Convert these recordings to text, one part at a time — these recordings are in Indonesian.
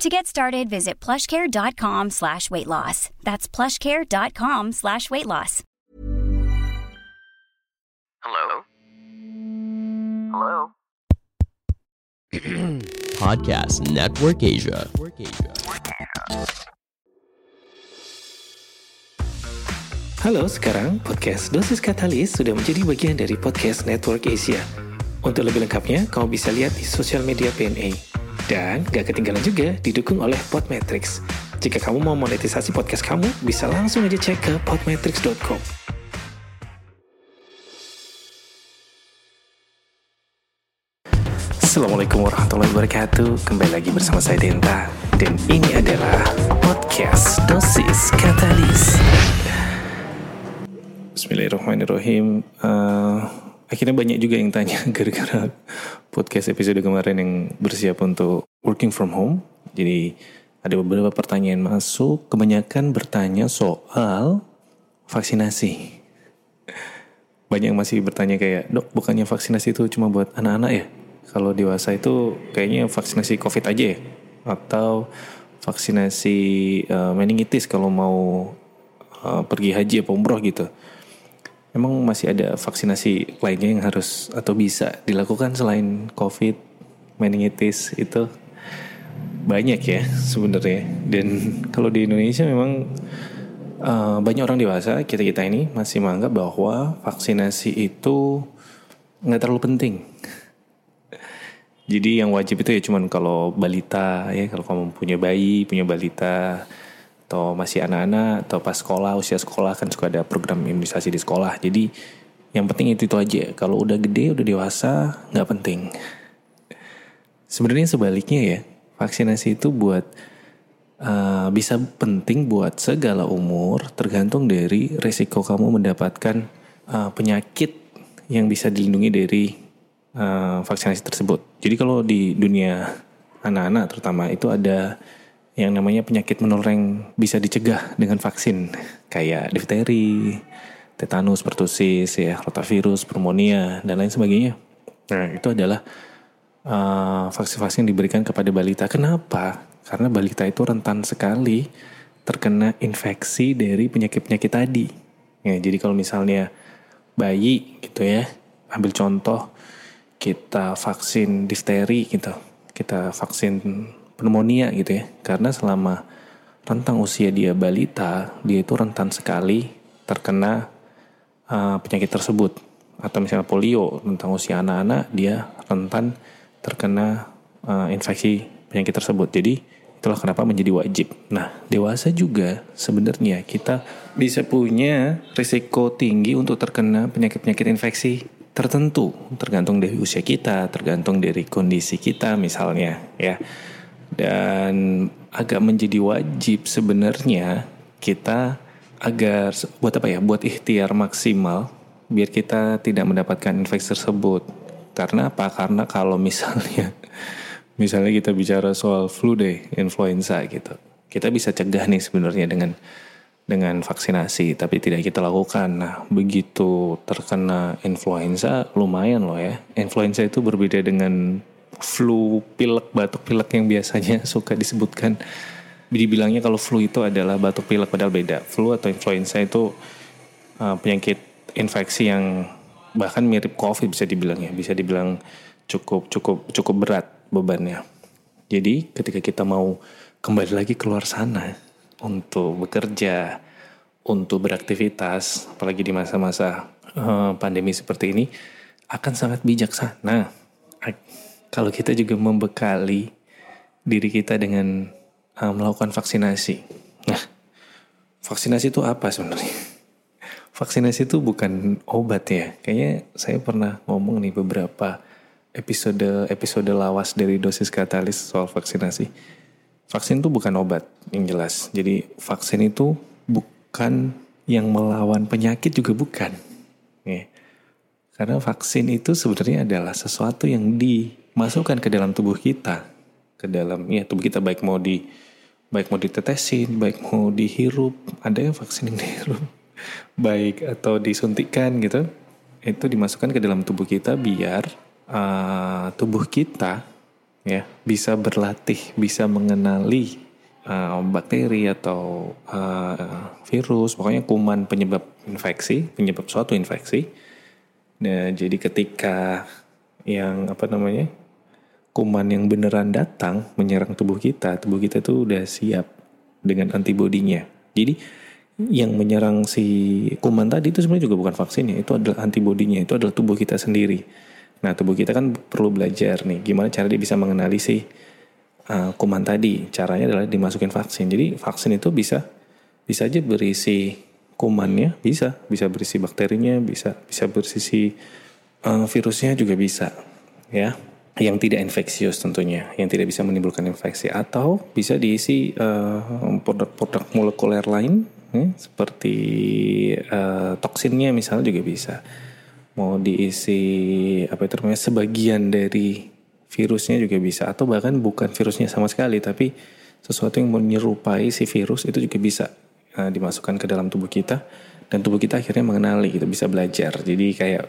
To get started, visit plushcare.com slash weight loss. That's plushcare.com slash weight loss. Hello? Hello? Podcast Network Asia. Halo, sekarang podcast Dosis Katalis sudah menjadi bagian dari podcast Network Asia. Untuk lebih lengkapnya, kamu bisa lihat di sosial media PNA. Dan gak ketinggalan juga didukung oleh Podmetrics. Jika kamu mau monetisasi podcast kamu, bisa langsung aja cek ke podmetrics.com. Assalamualaikum warahmatullahi wabarakatuh Kembali lagi bersama saya Denta Dan ini adalah Podcast Dosis Katalis Bismillahirrahmanirrahim uh, Akhirnya banyak juga yang tanya Gara-gara podcast episode kemarin Yang bersiap untuk working from home. Jadi ada beberapa pertanyaan masuk. Kebanyakan bertanya soal Vaksinasi. Banyak yang masih bertanya kayak dok bukannya vaksinasi itu cuma buat anak-anak ya? Kalau dewasa itu kayaknya vaksinasi covid aja ya? Atau vaksinasi uh, meningitis kalau mau uh, pergi haji atau umroh gitu emang masih ada vaksinasi lainnya yang harus atau bisa dilakukan selain covid meningitis itu? Banyak ya sebenarnya. Dan kalau di Indonesia memang uh, banyak orang dewasa kita kita ini masih menganggap bahwa vaksinasi itu nggak terlalu penting. Jadi yang wajib itu ya cuman kalau balita ya kalau kamu punya bayi punya balita atau masih anak-anak atau pas sekolah usia sekolah kan suka ada program imunisasi di sekolah. Jadi yang penting itu itu aja. Kalau udah gede udah dewasa nggak penting. Sebenarnya sebaliknya ya vaksinasi itu buat uh, bisa penting buat segala umur tergantung dari resiko kamu mendapatkan uh, penyakit yang bisa dilindungi dari uh, vaksinasi tersebut. Jadi kalau di dunia anak-anak terutama itu ada yang namanya penyakit menular yang bisa dicegah dengan vaksin kayak difteri, tetanus, pertusis, ya, rotavirus, pneumonia dan lain sebagainya. Nah itu adalah vaksin-vaksin uh, yang diberikan kepada balita. Kenapa? Karena balita itu rentan sekali terkena infeksi dari penyakit-penyakit tadi. Ya, jadi kalau misalnya bayi gitu ya, ambil contoh kita vaksin difteri gitu, kita vaksin pneumonia gitu ya, karena selama rentang usia dia balita, dia itu rentan sekali terkena uh, penyakit tersebut. Atau misalnya polio, tentang usia anak-anak, dia rentan terkena uh, infeksi penyakit tersebut. Jadi itulah kenapa menjadi wajib. Nah, dewasa juga sebenarnya kita bisa punya risiko tinggi untuk terkena penyakit-penyakit infeksi tertentu, tergantung dari usia kita, tergantung dari kondisi kita misalnya, ya. Dan agak menjadi wajib sebenarnya kita agar buat apa ya? Buat ikhtiar maksimal biar kita tidak mendapatkan infeksi tersebut. Karena apa? Karena kalau misalnya misalnya kita bicara soal flu deh, influenza gitu. Kita bisa cegah nih sebenarnya dengan dengan vaksinasi, tapi tidak kita lakukan. Nah, begitu terkena influenza, lumayan loh ya. Influenza itu berbeda dengan flu pilek, batuk pilek yang biasanya suka disebutkan. Dibilangnya kalau flu itu adalah batuk pilek, padahal beda. Flu atau influenza itu uh, penyakit infeksi yang bahkan mirip COVID bisa dibilang ya, bisa dibilang cukup cukup cukup berat bebannya. Jadi ketika kita mau kembali lagi keluar sana untuk bekerja, untuk beraktivitas, apalagi di masa-masa uh, pandemi seperti ini, akan sangat bijaksana kalau kita juga membekali diri kita dengan uh, melakukan vaksinasi. Nah, vaksinasi itu apa sebenarnya? Vaksinasi itu bukan obat ya. Kayaknya saya pernah ngomong nih beberapa episode episode lawas dari dosis katalis soal vaksinasi. Vaksin itu bukan obat yang jelas. Jadi vaksin itu bukan yang melawan penyakit juga bukan. Ya. Karena vaksin itu sebenarnya adalah sesuatu yang dimasukkan ke dalam tubuh kita, ke dalam ya tubuh kita baik mau di baik mau ditetesin, baik mau dihirup, ada yang vaksin yang dihirup, baik atau disuntikkan gitu, itu dimasukkan ke dalam tubuh kita biar uh, tubuh kita ya bisa berlatih, bisa mengenali uh, bakteri atau uh, virus, pokoknya kuman penyebab infeksi, penyebab suatu infeksi. Nah, jadi ketika yang apa namanya kuman yang beneran datang menyerang tubuh kita, tubuh kita tuh udah siap dengan antibodinya. Jadi yang menyerang si kuman tadi itu sebenarnya juga bukan vaksinnya, itu adalah antibodinya, itu adalah tubuh kita sendiri. Nah, tubuh kita kan perlu belajar nih, gimana cara dia bisa mengenali si uh, kuman tadi. Caranya adalah dimasukin vaksin. Jadi vaksin itu bisa bisa aja berisi kumannya bisa, bisa berisi bakterinya, bisa bisa berisi uh, virusnya juga bisa, ya. Yang tidak infeksius tentunya, yang tidak bisa menimbulkan infeksi atau bisa diisi uh, produk-produk molekuler lain, ya, seperti uh, toksinnya misalnya juga bisa. Mau diisi apa itu namanya sebagian dari virusnya juga bisa atau bahkan bukan virusnya sama sekali tapi sesuatu yang menyerupai si virus itu juga bisa uh, dimasukkan ke dalam tubuh kita dan tubuh kita akhirnya mengenali kita bisa belajar jadi kayak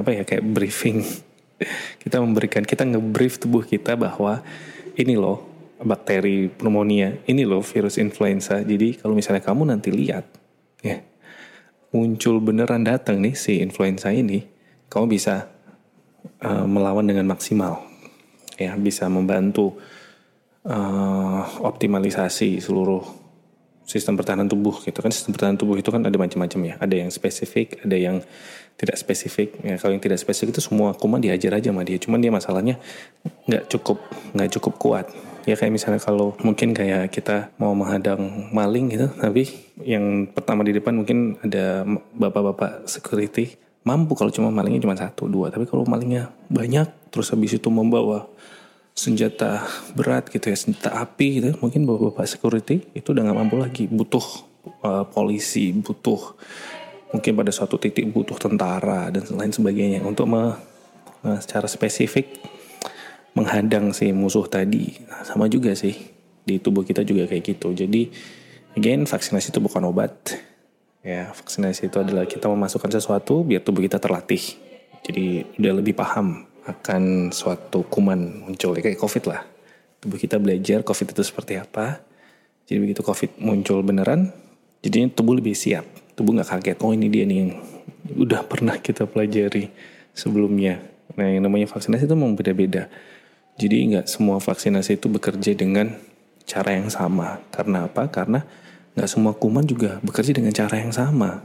apa ya kayak briefing kita memberikan kita ngebrief tubuh kita bahwa ini loh bakteri pneumonia ini loh virus influenza. Jadi kalau misalnya kamu nanti lihat ya muncul beneran datang nih si influenza ini kamu bisa uh, melawan dengan maksimal. Ya bisa membantu uh, optimalisasi seluruh sistem pertahanan tubuh gitu kan. Sistem pertahanan tubuh itu kan ada macam-macam ya. Ada yang spesifik ada yang tidak spesifik. Ya kalau yang tidak spesifik itu semua kuman diajar aja sama dia. Cuman dia masalahnya nggak cukup nggak cukup kuat. Ya kayak misalnya kalau mungkin kayak kita mau menghadang maling gitu tapi yang pertama di depan mungkin ada bapak-bapak security. Mampu kalau cuma malingnya cuma satu dua. Tapi kalau malingnya banyak terus habis itu membawa senjata berat gitu ya senjata api gitu mungkin bapak-bapak security itu udah nggak mampu lagi. Butuh uh, polisi butuh mungkin pada suatu titik butuh tentara dan lain sebagainya untuk me, uh, secara spesifik menghadang si musuh tadi. Nah, sama juga sih di tubuh kita juga kayak gitu. Jadi again vaksinasi itu bukan obat. Ya vaksinasi itu adalah kita memasukkan sesuatu biar tubuh kita terlatih. Jadi udah lebih paham akan suatu kuman muncul. Ya kayak covid lah. Tubuh kita belajar covid itu seperti apa. Jadi begitu covid muncul beneran jadinya tubuh lebih siap tubuh nggak kaget oh ini dia nih yang udah pernah kita pelajari sebelumnya nah yang namanya vaksinasi itu memang beda-beda jadi nggak semua vaksinasi itu bekerja dengan cara yang sama karena apa karena nggak semua kuman juga bekerja dengan cara yang sama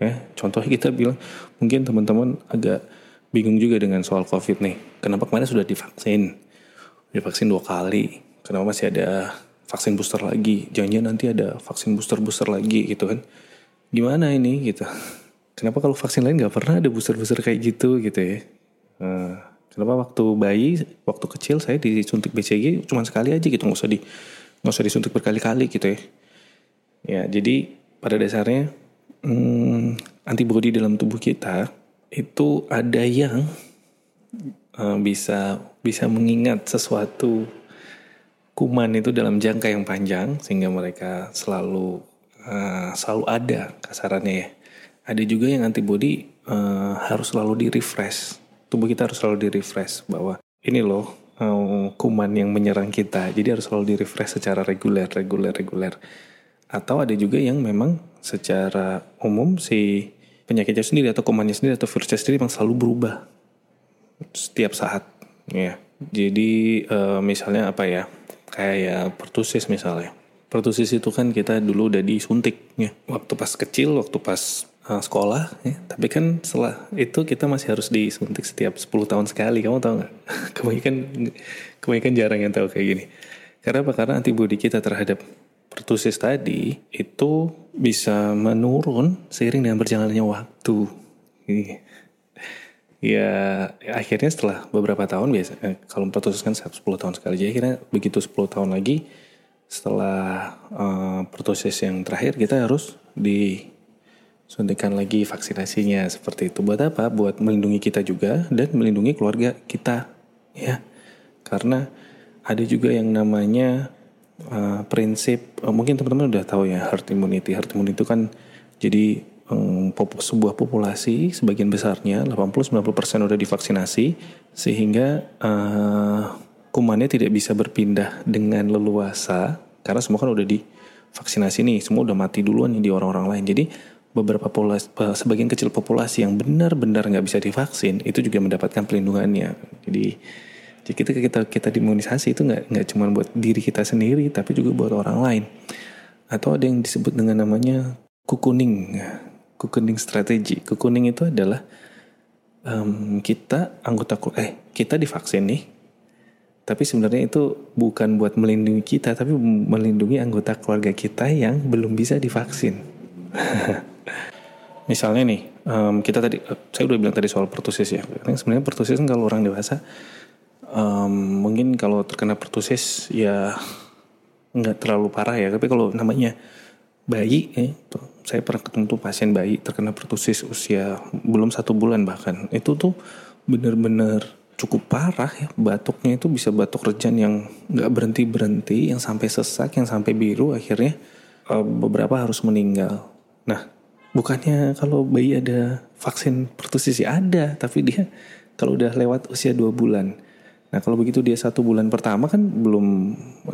ya contohnya kita bilang mungkin teman-teman agak bingung juga dengan soal COVID nih. Kenapa kemarin sudah divaksin? Divaksin dua kali. Kenapa masih ada vaksin booster lagi? Jangan-jangan nanti ada vaksin booster-booster lagi gitu kan. Gimana ini gitu. Kenapa kalau vaksin lain gak pernah ada booster-booster kayak gitu gitu ya. Nah, kenapa waktu bayi, waktu kecil saya disuntik BCG cuma sekali aja gitu. Gak usah, di, gak usah disuntik berkali-kali gitu ya. Ya jadi pada dasarnya hmm, antibodi dalam tubuh kita itu ada yang uh, bisa bisa mengingat sesuatu kuman itu dalam jangka yang panjang sehingga mereka selalu uh, selalu ada kasarannya ya. Ada juga yang antibody uh, harus selalu di refresh. Tubuh kita harus selalu di refresh bahwa ini loh uh, kuman yang menyerang kita. Jadi harus selalu di refresh secara reguler, reguler, reguler. Atau ada juga yang memang secara umum si penyakitnya sendiri atau kumannya sendiri atau virusnya sendiri memang selalu berubah setiap saat ya jadi uh, misalnya apa ya kayak pertusis misalnya pertusis itu kan kita dulu udah disuntik ya. Waktu pas kecil waktu pas uh, sekolah ya. Tapi kan setelah itu kita masih harus disuntik setiap 10 tahun sekali. Kamu tahu nggak? Kebanyakan kebanyakan jarang yang tahu kayak gini. Karena apa? Karena antibodi kita terhadap pertusis tadi itu bisa menurun seiring dengan berjalannya waktu. Ya, akhirnya setelah beberapa tahun biasa eh, kalau pertusis kan 10 tahun sekali. Jadi akhirnya begitu 10 tahun lagi setelah uh, yang terakhir kita harus di suntikan lagi vaksinasinya seperti itu. Buat apa? Buat melindungi kita juga dan melindungi keluarga kita ya. Karena ada juga yang namanya uh, prinsip uh, mungkin teman-teman udah tahu ya herd immunity. Herd immunity itu kan jadi um, sebuah populasi sebagian besarnya 80-90% udah divaksinasi sehingga uh, kumannya tidak bisa berpindah dengan leluasa karena semua kan udah divaksinasi nih semua udah mati duluan nih di orang-orang lain jadi beberapa populasi, sebagian kecil populasi yang benar-benar nggak bisa divaksin itu juga mendapatkan pelindungannya. Jadi jadi kita kita kita diimunisasi itu nggak nggak cuma buat diri kita sendiri tapi juga buat orang lain. Atau ada yang disebut dengan namanya kukuning, kukuning strategi. Kukuning itu adalah um, kita anggota eh kita divaksin nih, tapi sebenarnya itu bukan buat melindungi kita tapi melindungi anggota keluarga kita yang belum bisa divaksin. misalnya nih um, kita tadi saya udah bilang tadi soal pertusis ya. Sebenarnya pertusis kan kalau orang dewasa um, mungkin kalau terkena pertusis ya nggak terlalu parah ya. Tapi kalau namanya bayi eh, tuh, saya pernah ketemu tuh pasien bayi terkena pertusis usia belum satu bulan bahkan. Itu tuh bener-bener cukup parah ya batuknya itu bisa batuk rejan yang nggak berhenti berhenti yang sampai sesak yang sampai biru akhirnya uh, beberapa harus meninggal. Nah bukannya kalau bayi ada vaksin pertusis ya ada tapi dia kalau udah lewat usia dua bulan. Nah kalau begitu dia satu bulan pertama kan belum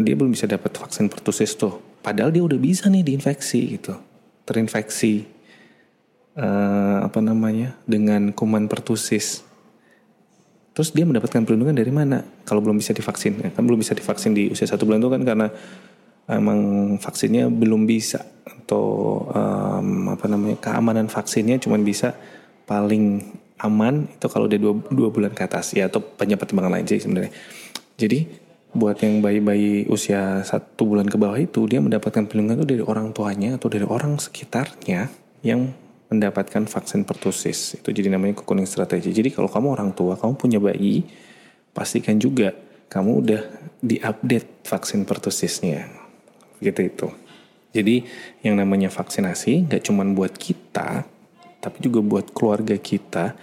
dia belum bisa dapat vaksin pertusis tuh. Padahal dia udah bisa nih diinfeksi gitu terinfeksi uh, apa namanya dengan kuman pertusis terus dia mendapatkan perlindungan dari mana? Kalau belum bisa divaksin ya, kan belum bisa divaksin di usia satu bulan itu kan karena emang vaksinnya belum bisa atau um, apa namanya keamanan vaksinnya cuma bisa paling aman itu kalau udah dua, dua bulan ke atas. Ya atau banyak pertimbangan lain sih sebenarnya. Jadi buat yang bayi-bayi usia satu bulan ke bawah itu dia mendapatkan perlindungan itu dari orang tuanya atau dari orang sekitarnya yang mendapatkan vaksin pertusis itu jadi namanya kukuning strategi. Jadi kalau kamu orang tua kamu punya bayi pastikan juga kamu udah diupdate vaksin pertusisnya gitu itu. Jadi yang namanya vaksinasi nggak cuma buat kita, tapi juga buat keluarga kita,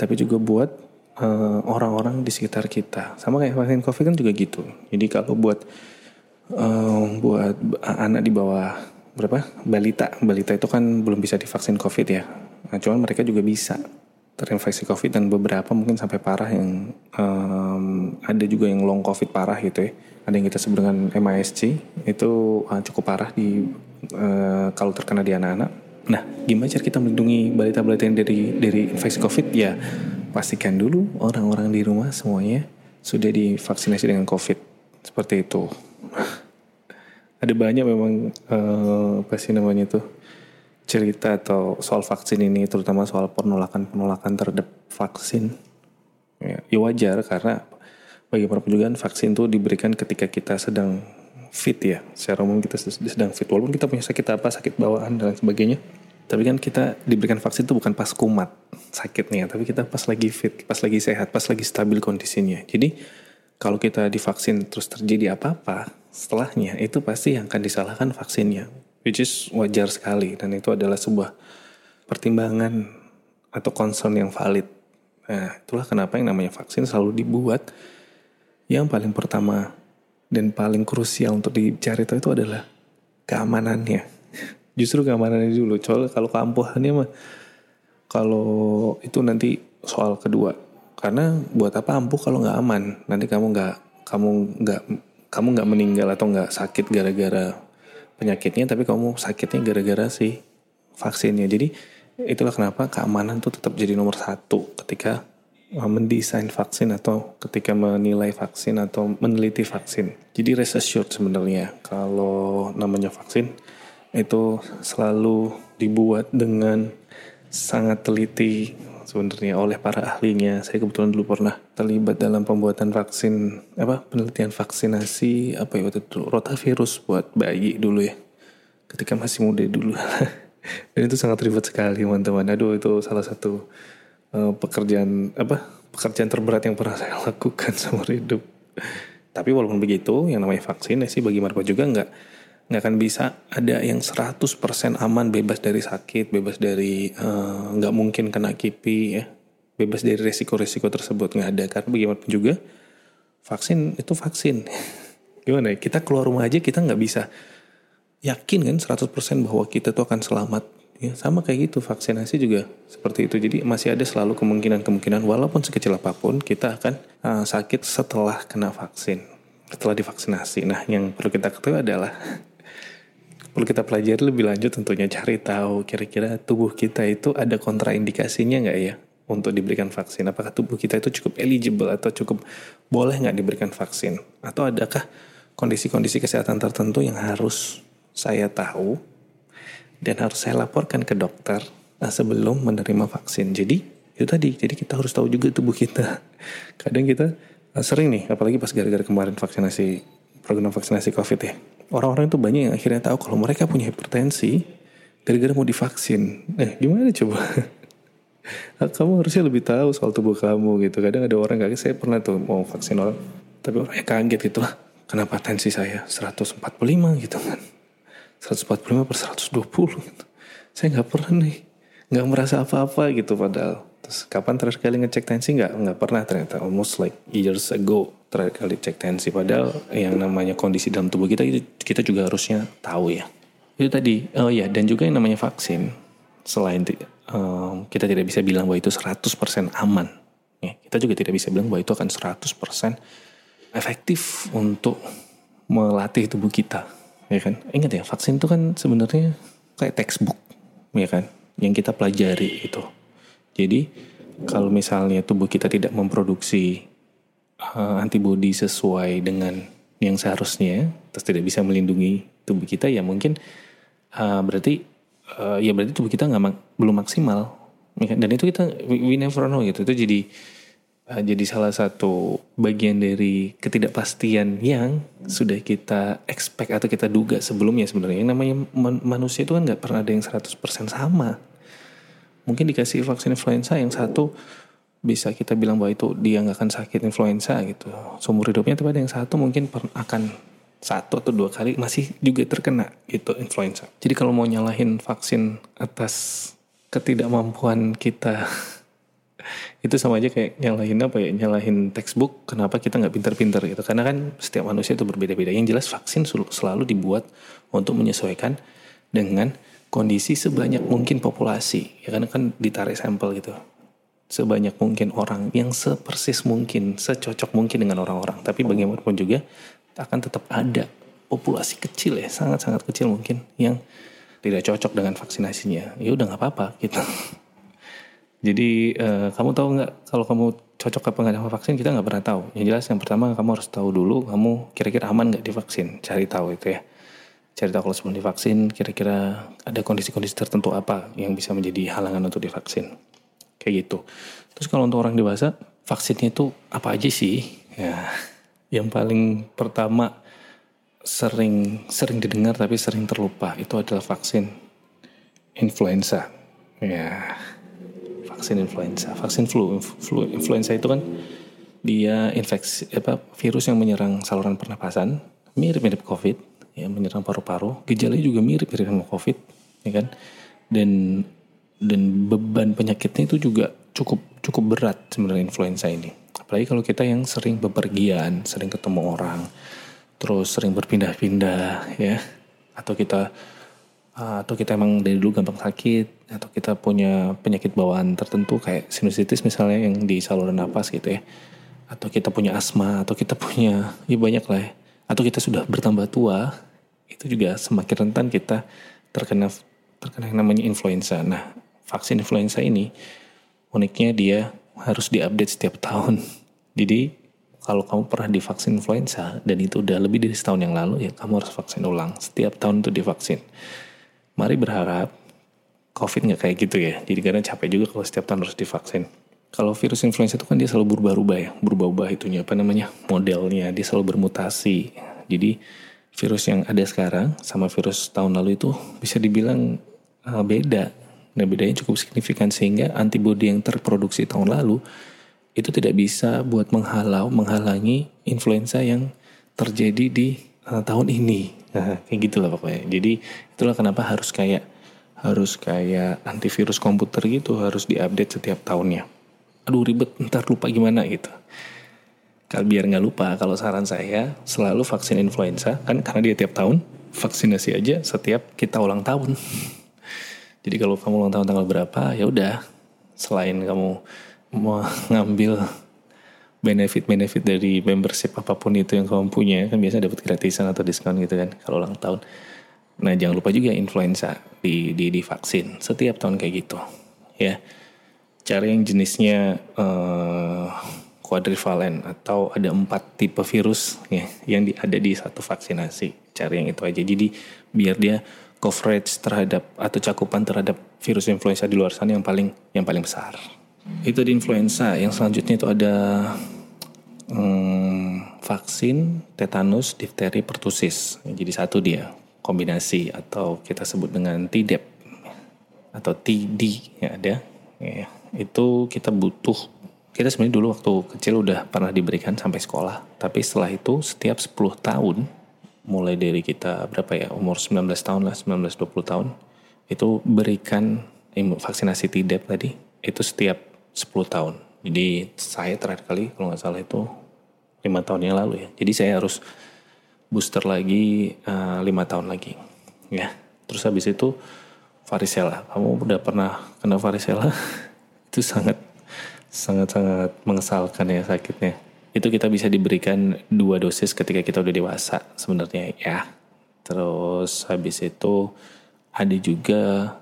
tapi juga buat eh, orang-orang di sekitar kita. Sama kayak vaksin COVID kan juga gitu. Jadi kalau buat uh, buat anak di bawah berapa balita, balita itu kan belum bisa divaksin COVID ya. Nah, cuman mereka juga bisa terinfeksi COVID dan beberapa mungkin sampai parah yang um, ada juga yang long COVID parah gitu ya ada yang kita sebut dengan MISC itu uh, cukup parah di uh, kalau terkena di anak-anak. Nah, gimana cara kita melindungi balita-balita yang dari dari infeksi COVID? Ya, pastikan dulu orang-orang di rumah semuanya sudah divaksinasi dengan COVID. Seperti itu. Ada banyak memang uh, apa namanya tuh cerita atau soal vaksin ini, terutama soal penolakan-penolakan terhadap vaksin. Ya, ya wajar karena bagaimanapun juga vaksin itu diberikan ketika kita sedang fit ya. Secara umum kita sedang fit. Walaupun kita punya sakit apa, sakit bawaan dan sebagainya. Tapi kan kita diberikan vaksin itu bukan pas kumat sakitnya. Tapi kita pas lagi fit, pas lagi sehat, pas lagi stabil kondisinya. Jadi kalau kita divaksin terus terjadi apa-apa setelahnya itu pasti yang akan disalahkan vaksinnya. Which is wajar sekali. Dan itu adalah sebuah pertimbangan atau concern yang valid. Nah, itulah kenapa yang namanya vaksin selalu dibuat yang paling pertama dan paling krusial untuk dicari tahu itu adalah keamanannya. Justru keamanannya dulu. Soalnya kalau keampuhannya mah kalau itu nanti soal kedua. Karena buat apa ampuh kalau nggak aman? Nanti kamu nggak kamu nggak kamu nggak meninggal atau nggak sakit gara-gara penyakitnya, tapi kamu sakitnya gara-gara si vaksinnya. Jadi itulah kenapa keamanan tuh tetap jadi nomor satu ketika mendesain vaksin atau ketika menilai vaksin atau meneliti vaksin. Jadi rest assured sebenarnya kalau namanya vaksin itu selalu dibuat dengan sangat teliti sebenarnya oleh para ahlinya. Saya kebetulan dulu pernah terlibat dalam pembuatan vaksin apa penelitian vaksinasi apa ya waktu itu rotavirus buat bayi dulu ya. Ketika masih muda dulu. Dan itu sangat ribet sekali teman-teman. Aduh itu salah satu uh, pekerjaan apa pekerjaan terberat yang pernah saya lakukan seumur hidup. Tapi walaupun begitu, yang namanya vaksin ya sih bagi Marco juga nggak nggak akan bisa ada yang 100% aman bebas dari sakit bebas dari eh, nggak uh, mungkin kena kipi ya. Bebas dari resiko-resiko tersebut nggak ada. Karena bagaimanapun juga vaksin itu vaksin. Gimana ya kita keluar rumah aja kita nggak bisa yakin kan 100% bahwa kita tuh akan selamat. Ya sama kayak gitu vaksinasi juga seperti itu. Jadi masih ada selalu kemungkinan-kemungkinan walaupun sekecil apa pun kita akan uh, sakit setelah kena vaksin setelah divaksinasi. Nah yang perlu kita ketahui adalah perlu kita pelajari lebih lanjut tentunya cari tahu kira-kira tubuh kita itu ada kontraindikasinya nggak ya untuk diberikan vaksin? Apakah tubuh kita itu cukup eligible atau cukup boleh nggak diberikan vaksin? Atau adakah kondisi-kondisi kesehatan tertentu yang harus saya tahu dan harus saya laporkan ke dokter nah, sebelum menerima vaksin? Jadi itu tadi. Jadi kita harus tahu juga tubuh kita. Kadang kita eh, sering nih apalagi pas gara-gara kemarin vaksinasi program vaksinasi covid ya orang-orang itu banyak yang akhirnya tahu kalau mereka punya hipertensi gara-gara mau divaksin. Eh gimana coba? kamu harusnya lebih tahu soal tubuh kamu gitu. Kadang ada orang kaget, saya pernah tuh mau vaksin orang, tapi orangnya kaget gitu lah. Kenapa tensi saya 145 gitu kan? 145 per 120 gitu. Saya nggak pernah nih, nggak merasa apa-apa gitu padahal. Terus kapan terakhir kali ngecek tensi nggak? Nggak pernah ternyata, almost like years ago terakhir kali cek tensi. Padahal yang namanya kondisi dalam tubuh kita itu kita juga harusnya tahu ya. Itu tadi. Oh ya dan juga yang namanya vaksin. Selain um, kita tidak bisa bilang bahwa itu 100% aman. Ya kita juga tidak bisa bilang bahwa itu akan 100% efektif untuk melatih tubuh kita ya kan? Ingat ya vaksin itu kan sebenarnya kayak textbook ya kan? Yang kita pelajari itu. Jadi kalau misalnya tubuh kita tidak memproduksi uh, antibodi sesuai dengan yang seharusnya terus tidak bisa melindungi tubuh kita ya mungkin uh, berarti uh, ya berarti tubuh kita nggak mak belum maksimal. Ya kan? dan itu kita we, never know gitu. Itu jadi uh, jadi salah satu bagian dari ketidakpastian yang sudah kita expect atau kita duga sebelumnya sebenarnya. Yang namanya man manusia itu kan nggak pernah ada yang 100% sama. Mungkin dikasih vaksin influenza yang satu bisa kita bilang bahwa itu dia nggak akan sakit influenza gitu. Seumur hidupnya tapi ada yang satu mungkin akan satu atau dua kali masih juga terkena gitu influenza. Jadi kalau mau nyalahin vaksin atas ketidakmampuan kita itu sama aja kayak nyalahin apa ya nyalahin textbook kenapa kita nggak pinter-pinter gitu? Karena kan setiap manusia itu berbeda-beda. Yang jelas vaksin selalu dibuat untuk menyesuaikan dengan kondisi sebanyak mungkin populasi. Ya karena kan ditarik sampel gitu sebanyak mungkin orang yang sepersis mungkin, secocok mungkin dengan orang-orang. Tapi bagaimanapun juga akan tetap ada populasi kecil ya, sangat-sangat kecil mungkin yang tidak cocok dengan vaksinasinya. Ya udah nggak apa-apa gitu. Jadi uh, kamu tahu nggak kalau kamu cocok apa nggak vaksin kita nggak pernah tahu. Yang jelas yang pertama kamu harus tahu dulu kamu kira-kira aman nggak divaksin. Cari tahu itu ya. Cari tahu kalau sebelum divaksin kira-kira ada kondisi-kondisi tertentu apa yang bisa menjadi halangan untuk divaksin kayak gitu. Terus kalau untuk orang dewasa, vaksinnya itu apa aja sih? Ya, yang paling pertama sering sering didengar tapi sering terlupa itu adalah vaksin influenza. Ya, vaksin influenza, vaksin flu, flu influenza itu kan dia infeksi apa virus yang menyerang saluran pernapasan, mirip-mirip COVID, ya menyerang paru-paru, gejalanya juga mirip-mirip sama COVID, ya kan? Dan dan beban penyakitnya itu juga cukup cukup berat sebenarnya influenza ini. Apalagi kalau kita yang sering bepergian, sering ketemu orang, terus sering berpindah-pindah ya, atau kita atau kita emang dari dulu gampang sakit, atau kita punya penyakit bawaan tertentu kayak sinusitis misalnya yang di saluran nafas gitu ya, atau kita punya asma, atau kita punya ya banyak lah ya, atau kita sudah bertambah tua, itu juga semakin rentan kita terkena terkena yang namanya influenza. Nah, vaksin influenza ini uniknya dia harus diupdate setiap tahun. Jadi kalau kamu pernah divaksin influenza dan itu udah lebih dari setahun yang lalu ya kamu harus vaksin ulang. Setiap tahun itu divaksin. Mari berharap COVID nggak kayak gitu ya. Jadi karena capek juga kalau setiap tahun harus divaksin. Kalau virus influenza itu kan dia selalu berubah-ubah ya, berubah-ubah itunya apa namanya modelnya, dia selalu bermutasi. Jadi virus yang ada sekarang sama virus tahun lalu itu bisa dibilang uh, beda Nah bedanya cukup signifikan sehingga antibodi yang terproduksi tahun lalu itu tidak bisa buat menghalau, menghalangi influenza yang terjadi di uh, tahun ini. Nah, kayak gitulah pokoknya. Jadi itulah kenapa harus kayak harus kayak antivirus komputer gitu harus diupdate setiap tahunnya. Aduh ribet, ntar lupa gimana gitu. Kalau biar nggak lupa, kalau saran saya selalu vaksin influenza kan karena dia tiap tahun vaksinasi aja setiap kita ulang tahun. Jadi kalau kamu ulang tahun tanggal berapa, ya udah selain kamu mau ngambil benefit-benefit dari membership apa pun itu yang kamu punya kan biasa dapat gratisan atau diskon gitu kan kalau ulang tahun. Nah jangan lupa juga influenza di di, di vaksin setiap tahun kayak gitu ya. Cari yang jenisnya uh, quadrivalen atau ada empat tipe virus ya yang di, ada di satu vaksinasi. Cari yang itu aja. Jadi biar dia coverage terhadap atau cakupan terhadap virus influenza di luar sana yang paling yang paling besar. Itu di influenza. Yang selanjutnya itu ada hmm, vaksin tetanus, difteri, pertusis. Jadi satu dia kombinasi atau kita sebut dengan TDEP atau TD ya ada. Ya, itu kita butuh kita sebenarnya dulu waktu kecil udah pernah diberikan sampai sekolah. Tapi setelah itu setiap 10 tahun mulai dari kita berapa ya umur 19 tahun lah 19-20 tahun itu berikan vaksinasi TDEP tadi itu setiap 10 tahun. Jadi saya terakhir kali kalau nggak salah itu lima tahun yang lalu ya. Jadi saya harus booster lagi uh, lima tahun lagi, ya. Terus habis itu varicella. Kamu udah pernah kena varicella? itu sangat sangat sangat mengesalkan ya sakitnya. Itu kita bisa diberikan dua dosis ketika kita udah dewasa sebenarnya ya. Terus habis itu ada juga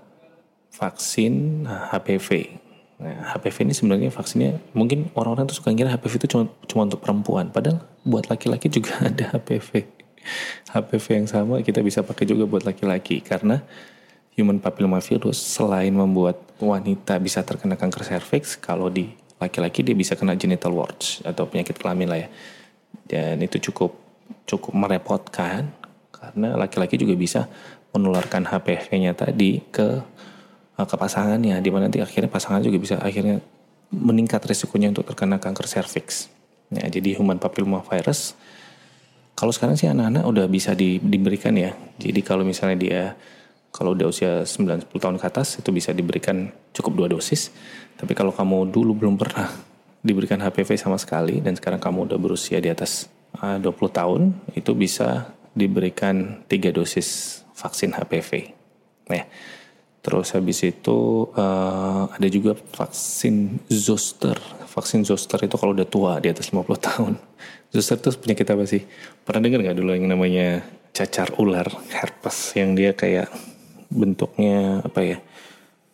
vaksin HPV Nah, HPV ini sebenarnya vaksinnya mungkin orang-orang tuh suka ngira HPV itu cuma cuma untuk perempuan, padahal buat laki-laki juga ada HPV. HPV yang sama kita bisa pakai juga buat laki-laki karena human papilloma virus selain membuat wanita bisa terkena kanker serviks, kalau di laki-laki dia bisa kena genital warts atau penyakit kelamin lah ya. Dan itu cukup cukup merepotkan karena laki-laki juga bisa menularkan HPV-nya tadi ke uh, ke pasangannya di mana nanti akhirnya pasangan juga bisa akhirnya meningkat risikonya untuk terkena kanker serviks. Ya, jadi human papilloma virus kalau sekarang sih anak-anak udah bisa di, diberikan ya. Jadi kalau misalnya dia kalau udah usia 9-10 tahun ke atas itu bisa diberikan cukup dua dosis. Tapi kalau kamu dulu belum pernah diberikan HPV sama sekali dan sekarang kamu udah berusia di atas uh, 20 tahun itu bisa diberikan tiga dosis vaksin HPV. Nah, Terus habis itu uh, ada juga vaksin zoster. Vaksin zoster itu kalau udah tua di atas 50 tahun. Zoster itu penyakit apa sih? Pernah dengar nggak dulu yang namanya cacar ular herpes yang dia kayak bentuknya apa ya?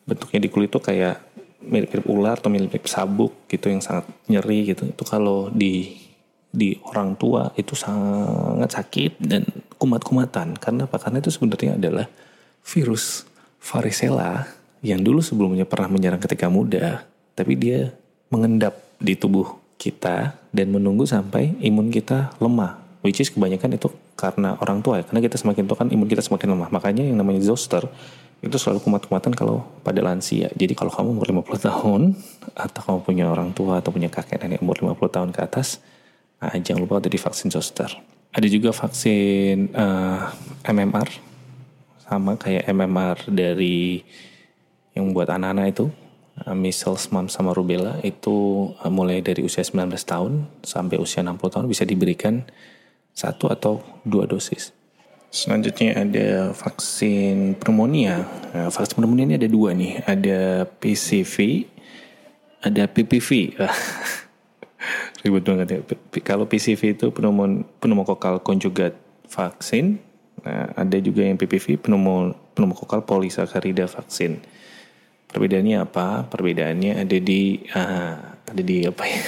Bentuknya di kulit itu kayak mirip-mirip ular atau mirip-mirip sabuk gitu yang sangat nyeri gitu. Itu kalau di di orang tua itu sangat sakit dan kumat-kumatan karena apa? Karena itu sebenarnya adalah virus varicella yang dulu sebelumnya pernah menyerang ketika muda, tapi dia mengendap di tubuh kita dan menunggu sampai imun kita lemah. Which is kebanyakan itu karena orang tua ya. Karena kita semakin tua kan imun kita semakin lemah. Makanya yang namanya zoster itu selalu kumat-kumatan kalau pada lansia. Jadi kalau kamu umur 50 tahun atau kamu punya orang tua atau punya kakek nenek umur 50 tahun ke atas, nah, jangan lupa untuk divaksin zoster. Ada juga vaksin uh, eh, MMR sama kayak MMR dari yang buat anak-anak itu uh, measles, mumps sama rubella itu uh, mulai dari usia 19 tahun sampai usia 60 tahun bisa diberikan satu atau dua dosis. Selanjutnya ada vaksin pneumonia. Nah, vaksin pneumonia ini ada dua nih, ada PCV, ada PPV. Ribet banget ya. Kalau PCV itu pneumon pneumokokal conjugate vaksin, Nah, ada juga yang PPV pneumo, pneumokokal polisakarida vaksin. Perbedaannya apa? Perbedaannya ada di uh, ada di apa ya?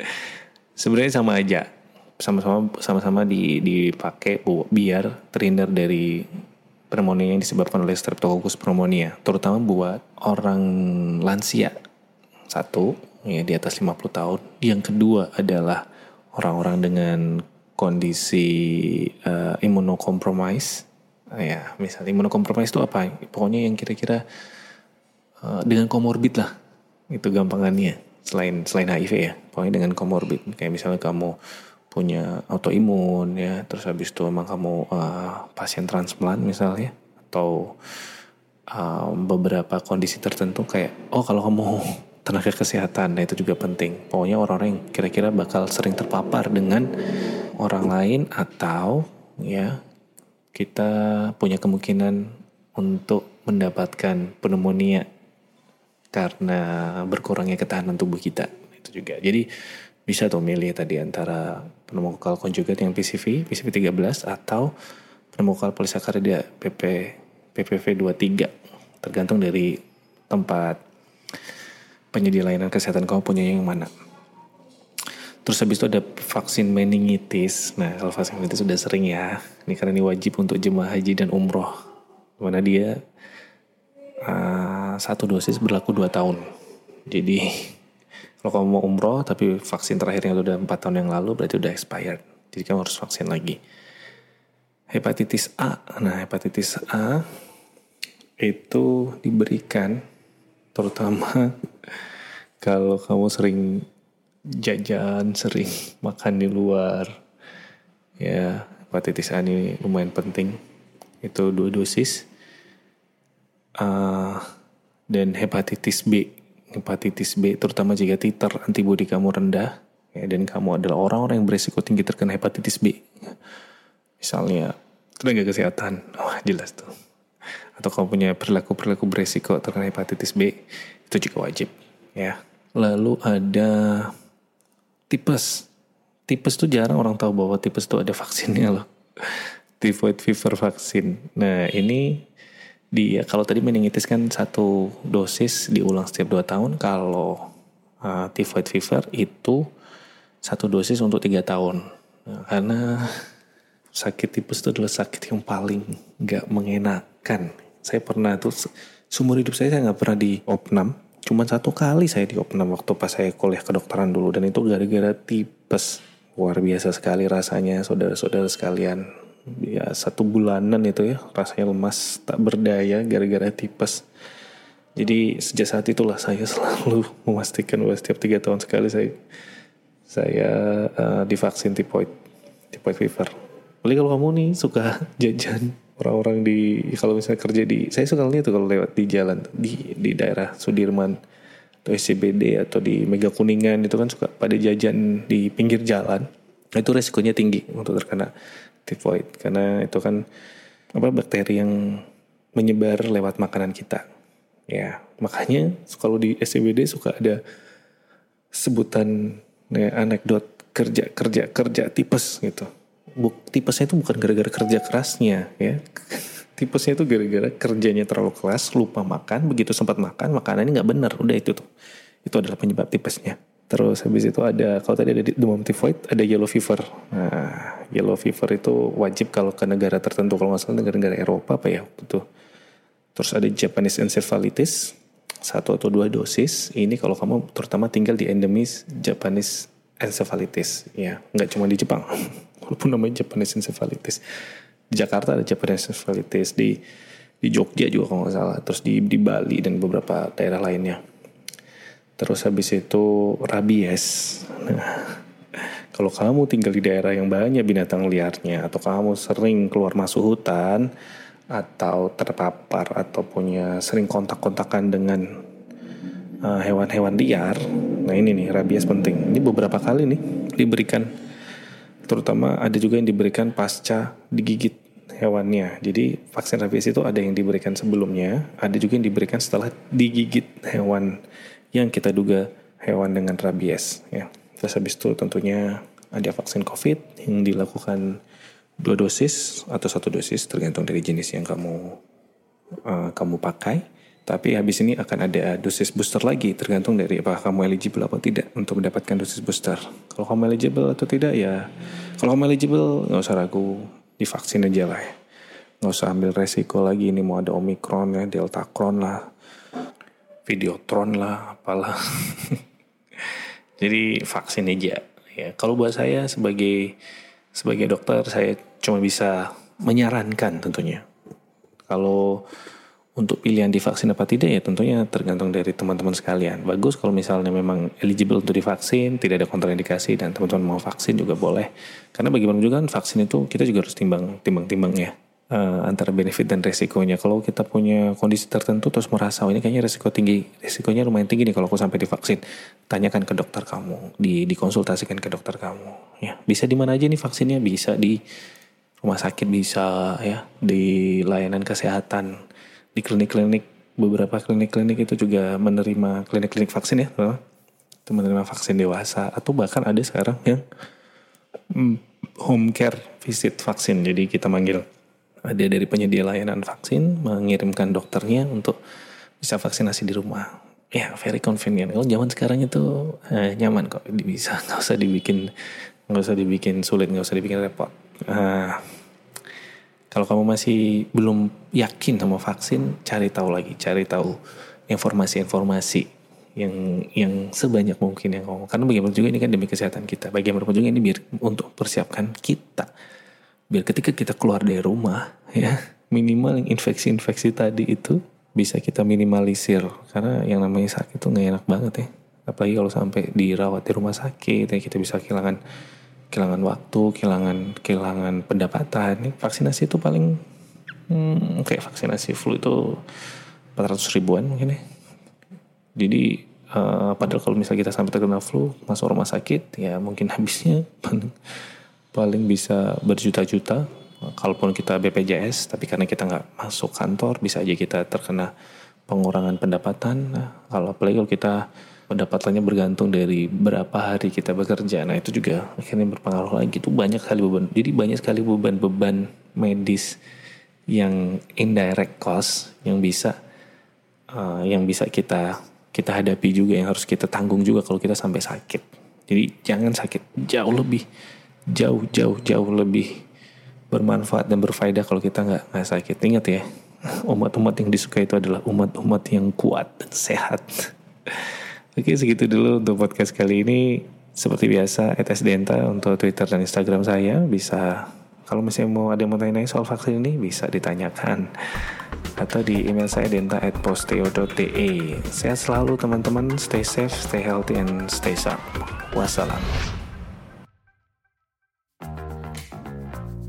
Sebenarnya sama aja. Sama-sama sama-sama di dipakai biar terhindar dari pneumonia yang disebabkan oleh Streptococcus pneumonia, terutama buat orang lansia. Satu, ya di atas 50 tahun. Yang kedua adalah orang-orang dengan kondisi uh, imunokompromis ya misalnya imunokompromis itu apa? Pokoknya yang kira-kira uh, dengan komorbid lah. Itu gampangannya selain selain HIV ya. Pokoknya dengan komorbid. Kayak misalnya kamu punya autoimun ya. Terus habis itu emang kamu uh, pasien transplant misalnya atau uh, beberapa kondisi tertentu kayak oh kalau kamu tenaga kesehatan nah itu juga penting. Pokoknya orang-orang yang kira-kira bakal sering terpapar dengan orang lain atau ya kita punya kemungkinan untuk mendapatkan pneumonia karena berkurangnya ketahanan tubuh kita. Itu juga. Jadi bisa tuh milih tadi antara pneumokokal konjugat yang PCV, PCV 13 atau pneumokokal polisakarida PP PPV 23 tergantung dari tempat penyedia layanan kesehatan kamu punya yang mana. Terus habis itu ada vaksin meningitis. Nah kalau vaksin meningitis sudah sering ya. Ini karena ini wajib untuk jemaah haji dan umroh. Mana dia uh, satu dosis berlaku 2 tahun. Jadi kalau kamu mau umroh tapi vaksin terakhirnya udah 4 tahun yang lalu berarti udah expired. Jadi kamu harus vaksin lagi. Hepatitis A. Nah, hepatitis A itu diberikan terutama kalau kamu sering jajan, sering makan di luar. Ya, hepatitis A ini lumayan penting. Itu dua dosis. Uh, dan hepatitis B hepatitis B terutama jika titer antibodi kamu rendah ya, dan kamu adalah orang-orang yang berisiko tinggi terkena hepatitis B. Misalnya tenaga kesehatan. Wah jelas tuh. Atau kamu punya perilaku-perilaku berisiko terkena hepatitis B itu juga wajib ya. Lalu ada tipes. Tipes tuh jarang orang tahu bahwa tipes tuh ada vaksinnya loh. Typhoid fever vaksin. Nah ini dia kalau tadi meningitis kan satu dosis diulang setiap dua tahun. Kalau uh, typhoid fever itu satu dosis untuk tiga tahun. Nah, karena sakit tipes itu adalah sakit yang paling nggak mengenakan. Saya pernah tuh seumur hidup saya saya nggak pernah di opnam cuma satu kali saya di opnam waktu pas saya kuliah kedokteran dulu. Dan itu gara-gara tipes. Luar biasa sekali rasanya saudara-saudara sekalian ya satu bulanan itu ya rasanya lemas tak berdaya gara-gara tipes jadi sejak saat itulah saya selalu memastikan bahwa setiap tiga tahun sekali saya saya uh, divaksin tipoid tipoid fever. Apalagi kalau kamu nih suka jajan orang-orang di kalau misalnya kerja di saya suka tuh kalau lewat di jalan di di daerah Sudirman atau SCBD atau di Mega Kuningan itu kan suka pada jajan di pinggir jalan. Itu resikonya tinggi untuk terkena typhoid karena itu kan apa bakteri yang menyebar lewat makanan kita. Ya, makanya kalau di SCBD suka ada sebutan ya, anekdot kerja kerja kerja tipes gitu. Buk, tipesnya itu bukan gara-gara kerja kerasnya ya. tipesnya itu gara-gara kerjanya terlalu keras, lupa makan, begitu sempat makan makanannya nggak benar, udah itu tuh. Itu adalah penyebab tipesnya. Terus habis itu ada kalau tadi ada demam tifoid, ada yellow fever. Nah, yellow fever itu wajib kalau ke negara tertentu kalau nggak salah negara-negara Eropa apa ya itu. Terus ada Japanese encephalitis satu atau dua dosis. Ini kalau kamu terutama tinggal di endemis Japanese encephalitis ya, nggak cuma di Jepang. Walaupun namanya Japanese encephalitis. Di Jakarta ada Japanese encephalitis di di Jogja juga kalau nggak salah. Terus di di Bali dan beberapa daerah lainnya Terus habis itu rabies. Nah, kalau kamu tinggal di daerah yang banyak binatang liarnya atau kamu sering keluar masuk hutan atau terpapar atau punya sering kontak-kontakan dengan uh, hewan-hewan uh, liar. Nah, ini nih rabies penting. Ini beberapa kali nih diberikan terutama ada juga yang diberikan pasca digigit hewannya. Jadi vaksin rabies itu ada yang diberikan sebelumnya, ada juga yang diberikan setelah digigit hewan yang kita duga hewan dengan rabies ya. Terus habis itu tentunya ada vaksin COVID yang dilakukan dua dosis atau satu dosis tergantung dari jenis yang kamu uh, kamu pakai. Tapi habis ini akan ada dosis booster lagi tergantung dari apakah kamu eligible atau tidak untuk mendapatkan dosis booster. Kalau kamu eligible atau tidak ya, kalau kamu eligible nggak usah ragu divaksin aja lah ya. Nggak usah ambil resiko lagi ini mau ada omikron ya, delta kron lah, Videotron lah, apalah. Jadi vaksin aja. Ya, kalau buat saya sebagai sebagai dokter saya cuma bisa menyarankan tentunya. Kalau untuk pilihan divaksin apa tidak ya tentunya tergantung dari teman-teman sekalian. Bagus kalau misalnya memang eligible untuk divaksin, tidak ada kontraindikasi dan teman-teman mau vaksin juga boleh. Karena bagaimana juga kan vaksin itu kita juga harus timbang timbang-timbang ya uh, antara benefit dan resikonya. Kalau kita punya kondisi tertentu terus merasa oh, ini kayaknya resiko tinggi, resikonya lumayan tinggi nih kalau aku sampai divaksin, tanyakan ke dokter kamu, di dikonsultasikan ke dokter kamu. Ya bisa di mana aja nih vaksinnya? Bisa di rumah sakit bisa ya, di layanan kesehatan di klinik-klinik beberapa klinik-klinik itu juga menerima klinik-klinik vaksin ya itu menerima vaksin dewasa atau bahkan ada sekarang yang mm, home care visit vaksin jadi kita manggil ada dari penyedia layanan vaksin mengirimkan dokternya untuk bisa vaksinasi di rumah ya very convenient kalau zaman sekarang itu eh, nyaman kok bisa nggak usah dibikin nggak usah dibikin sulit nggak usah dibikin repot uh, kalau kamu masih belum yakin sama vaksin, cari tahu lagi, cari tahu informasi-informasi yang yang sebanyak mungkin yang kamu. Karena bagaimana juga ini kan demi kesehatan kita. Bagaimana juga ini biar untuk persiapkan kita. Biar ketika kita keluar dari rumah, ya minimal yang infeksi-infeksi tadi itu bisa kita minimalisir. Karena yang namanya sakit itu nggak enak banget ya. Apalagi kalau sampai dirawat di rumah sakit, ya kita bisa kehilangan kehilangan waktu, kehilangan kehilangan pendapatan. Vaksinasi itu paling hmm, kayak vaksinasi flu itu 400 ribuan mungkin ya. Jadi uh, padahal kalau misalnya kita sampai terkena flu masuk rumah sakit ya mungkin habisnya paling bisa berjuta-juta. Kalaupun kita BPJS tapi karena kita nggak masuk kantor bisa aja kita terkena pengurangan pendapatan. Nah, kalau apalagi kalau kita pendapatannya bergantung dari berapa hari kita bekerja. Nah itu juga akhirnya berpengaruh lagi. Itu banyak sekali beban. Jadi banyak sekali beban-beban medis yang indirect cost yang bisa uh, yang bisa kita kita hadapi juga yang harus kita tanggung juga kalau kita sampai sakit. Jadi jangan sakit jauh lebih jauh jauh jauh lebih bermanfaat dan berfaedah kalau kita nggak nggak sakit. Ingat ya umat-umat yang disukai itu adalah umat-umat yang kuat dan sehat. Oke segitu dulu untuk podcast kali ini. Seperti biasa, @sdenta untuk Twitter dan Instagram saya bisa kalau misalnya mau ada yang mau tanya soal vaksin ini bisa ditanyakan atau di email saya denta@posteo.te. Sehat selalu teman-teman, stay safe, stay healthy and stay sharp. Wassalam.